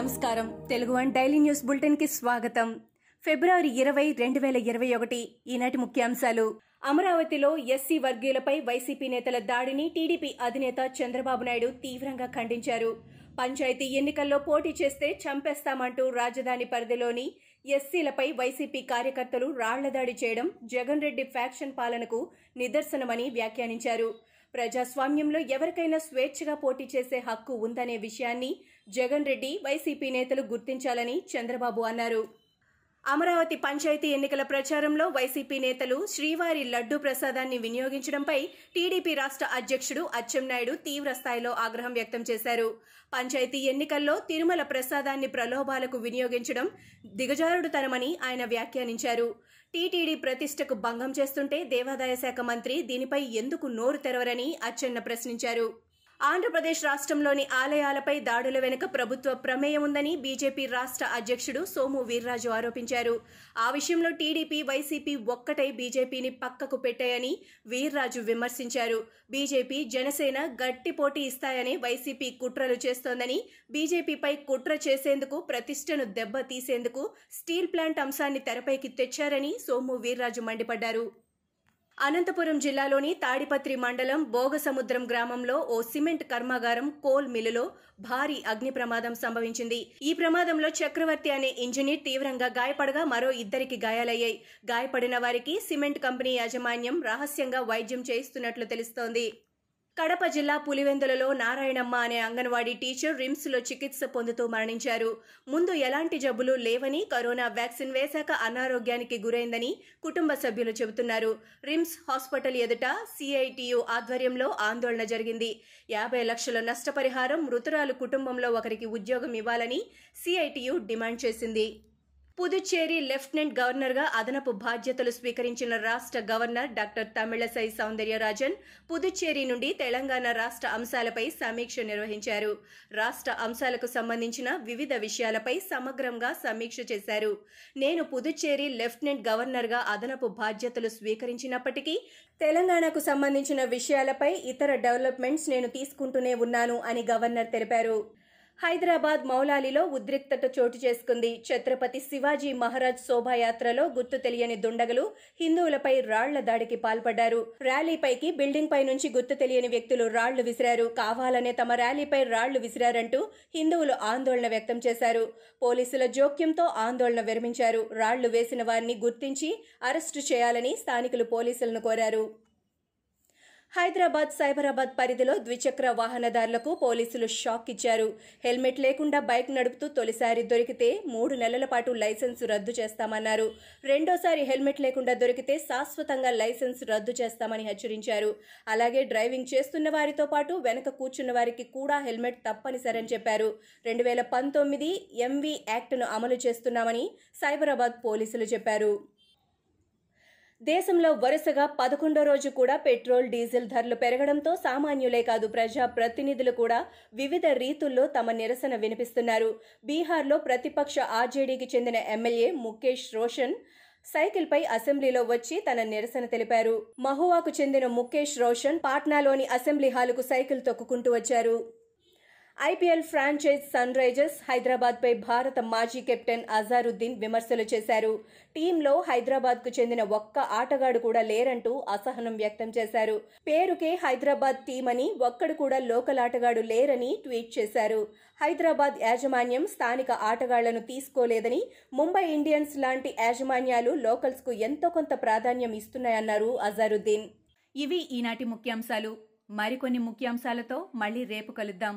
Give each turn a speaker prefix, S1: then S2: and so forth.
S1: నమస్కారం. Telugu one daily news బులెటిన్కి స్వాగతం. ఫిబ్రవరి ఇరవై రెండు వేల ఇరవై ఒకటి ఈనాటి ముఖ్యాంశాలు. అమరావతిలో ఎస్సీ వర్గీయులపై వైసీపీ నేతల దాడిని టీడీపీ అధినేత చంద్రబాబు నాయుడు తీవ్రంగా ఖండించారు. పంచాయతీ ఎన్నికల్లో పోటీ చేస్తే చంపేస్తామంటూ రాజధాని పరిధిలోని ఎస్సీలపై వైసీపీ కార్యకర్తలు రాళ్ళదాడి చేయడం జగన్ రెడ్డి ఫ్యాక్షన్ పాలనకు నిదర్శనమని వ్యాఖ్యానించారు. ప్రజాస్వామ్యంలో ఎవరికైనా స్వేచ్ఛగా పోటీ చేసే హక్కు ఉందనే విషయాన్ని జగన్ రెడ్డి వైసీపీ నేతలు గుర్తించాలని చంద్రబాబు అన్నారు. అమరావతి పంచాయతీ ఎన్నికల ప్రచారంలో వైసీపీ నేతలు శ్రీవారి లడ్డూ ప్రసాదాన్ని వినియోగించడంపై టీడీపీ రాష్ట్ర అధ్యక్షుడు అచ్చెన్నాయుడు తీవ్ర స్థాయిలో ఆగ్రహం వ్యక్తం చేశారు. పంచాయతీ ఎన్నికల్లో తిరుమల ప్రసాదాన్ని ప్రలోభాలకు వినియోగించడం దిగజారుడుతనమని ఆయన వ్యాఖ్యానించారు. టీటీడీ ప్రతిష్టకు భంగం చేస్తుంటే దేవాదాయ శాఖ మంత్రి దీనిపై ఎందుకు నోరు తెరవరని అచ్చెన్న ప్రశ్నించారు. ఆంధ్రప్రదేశ్ రాష్ట్రంలోని ఆలయాలపై దాడుల వెనుక ప్రభుత్వ ప్రమేయం ఉందని బీజేపీ రాష్ట్ర అధ్యక్షుడు సోము వీర్రాజు ఆరోపించారు. ఆ విషయంలో టీడీపీ వైసీపీ ఒక్కటై బీజేపీని పక్కకు పెట్టాయని వీర్రాజు విమర్శించారు. బీజేపీ జనసేన గట్టి పోటీ ఇస్తాయని వైసీపీ కుట్రలు చేస్తోందని బీజేపీపై కుట్ర చేసేందుకు ప్రతిష్టను దెబ్బ తీసేందుకు స్టీల్ ప్లాంట్ అంశాన్ని తెరపైకి తెచ్చారని సోము వీర్రాజు మండిపడ్డారు. అనంతపురం జిల్లాలోని తాడిపత్రి మండలం భోగసముద్రం గ్రామంలో ఓ సిమెంట్ కర్మాగారం కోల్ మిల్లులో భారీ అగ్ని ప్రమాదం సంభవించింది. ఈ ప్రమాదంలో చక్రవర్తి అనే ఇంజనీర్ తీవ్రంగా గాయపడగా మరో ఇద్దరికి గాయాలయ్యాయి. గాయపడిన వారికి సిమెంట్ కంపెనీ యాజమాన్యం రహస్యంగా వైద్యం చేయిస్తున్నట్లు తెలుస్తోంది. కడప జిల్లా పులివెందులలో నారాయణమ్మ అనే అంగన్వాడీ టీచర్ రిమ్స్లో చికిత్స పొందుతూ మరణించారు. ముందు ఎలాంటి జబ్బులు లేవని కరోనా వ్యాక్సిన్ వేశాక అనారోగ్యానికి గురైందని కుటుంబ సభ్యులు చెబుతున్నారు. రిమ్స్ హాస్పిటల్ ఎదుట సిఐటియు ఆధ్వర్యంలో ఆందోళన జరిగింది. యాభై లక్షల నష్టపరిహారం మృతురాలు కుటుంబంలో ఒకరికి ఉద్యోగం ఇవ్వాలని సిఐటియు డిమాండ్ చేసింది. పుదుచ్చేరి లెఫ్టినెంట్ గవర్నర్గా అదనపు బాధ్యతలు స్వీకరించిన రాష్ట్ర గవర్నర్ డాక్టర్ తమిళసై సౌందర్యరాజన్ పుదుచ్చేరి నుండి తెలంగాణ రాష్ట్ర అంశాలపై సమీక్ష నిర్వహించారు. రాష్ట్ర అంశాలకు సంబంధించిన వివిధ విషయాలపై సమగ్రంగా సమీక్ష చేశారు. నేను పుదుచ్చేరి లెఫ్టినెంట్ గవర్నర్గా అదనపు బాధ్యతలు స్వీకరించినప్పటికీ తెలంగాణకు సంబంధించిన విషయాలపై ఇతర డెవలప్మెంట్స్ నేను తీసుకుంటూనే ఉన్నాను అని గవర్నర్ తెలిపారు. హైదరాబాద్ మౌలాలిలో ఉద్రిక్తత చోటు చేసుకుంది. ఛత్రపతి శివాజీ మహారాజ్ శోభాయాత్రలో గుర్తు తెలియని దుండగులు హిందువులపై రాళ్ళ దాడికి పాల్పడ్డారు. ర్యాలీపైకి బిల్డింగ్ పై నుంచి గుర్తు తెలియని వ్యక్తులు రాళ్ళు విసిరారు. కావాలనే తమ ర్యాలీపై రాళ్ళు విసిరారంటూ హిందువులు ఆందోళన వ్యక్తం చేశారు. పోలీసుల జోక్యంతో ఆందోళన విరమించారు. రాళ్ళు వేసిన వారిని గుర్తించి అరెస్టు చేయాలని స్థానికులు పోలీసులను కోరారు. హైదరాబాద్ సైబరాబాద్ పరిధిలో ద్విచక్ర వాహనదారులకు పోలీసులు షాక్ ఇచ్చారు. హెల్మెట్ లేకుండా బైక్ నడుపుతూ తొలిసారి దొరికితే మూడు నెలల పాటు లైసెన్స్ రద్దు చేస్తామన్నారు. రెండోసారి హెల్మెట్ లేకుండా దొరికితే శాశ్వతంగా లైసెన్స్ రద్దు చేస్తామని హెచ్చరించారు. అలాగే డ్రైవింగ్ చేస్తున్న వారితో పాటు వెనక కూర్చున్న వారికి కూడా హెల్మెట్ తప్పనిసరని చెప్పారు. రెండు వేల పంతొమ్మిది ఎంవీ యాక్ట్ను అమలు చేస్తున్నామని సైబరాబాద్ పోలీసులు చెప్పారు. దేశంలో వరుసగా పదకొండో రోజు కూడా పెట్రోల్ డీజిల్ ధరలు పెరగడంతో సామాన్యులే కాదు ప్రజా ప్రతినిధులు కూడా వివిధ రీతుల్లో తమ నిరసన వినిపిస్తున్నారు. బీహార్లో ప్రతిపక్ష ఆర్జేడీకి చెందిన ఎమ్మెల్యే ముఖేష్ రోషన్ సైకిల్పై అసెంబ్లీలో వచ్చి తన నిరసన తెలిపారు. మహువాకు చెందిన ముఖేష్ రోషన్ పాట్నాలోని అసెంబ్లీ హాలుకు సైకిల్ తొక్కుకుంటూ వచ్చారు. IPL franchise Sunrisers Hyderabad పై భారత మాజీ కెప్టెన్ అజారుద్దీన్ విమర్శలు చేశారు. టీంలో హైదరాబాద్కు చెందిన ఒక్క ఆటగాడు కూడా లేరంటూ అసహనం వ్యక్తం చేశారు. పేరుకే హైదరాబాద్ టీం అని ఒక్కడు కూడా లోకల్ ఆటగాడు లేరని ట్వీట్ చేశారు. హైదరాబాద్ యాజమాన్యం స్థానిక ఆటగాళ్ళను తీసుకోలేదని ముంబై ఇండియన్స్ లాంటి యాజమాన్యాలు లోకల్స్కు ఎంతో కొంత ప్రాధాన్యం ఇస్తున్నాయన్నారు అజారుద్దీన్. ఇవి ఈనాటి ముఖ్యాంశాలు. మరికొన్ని ముఖ్యాంశాలతో మళ్ళీ రేపు కలుద్దాం.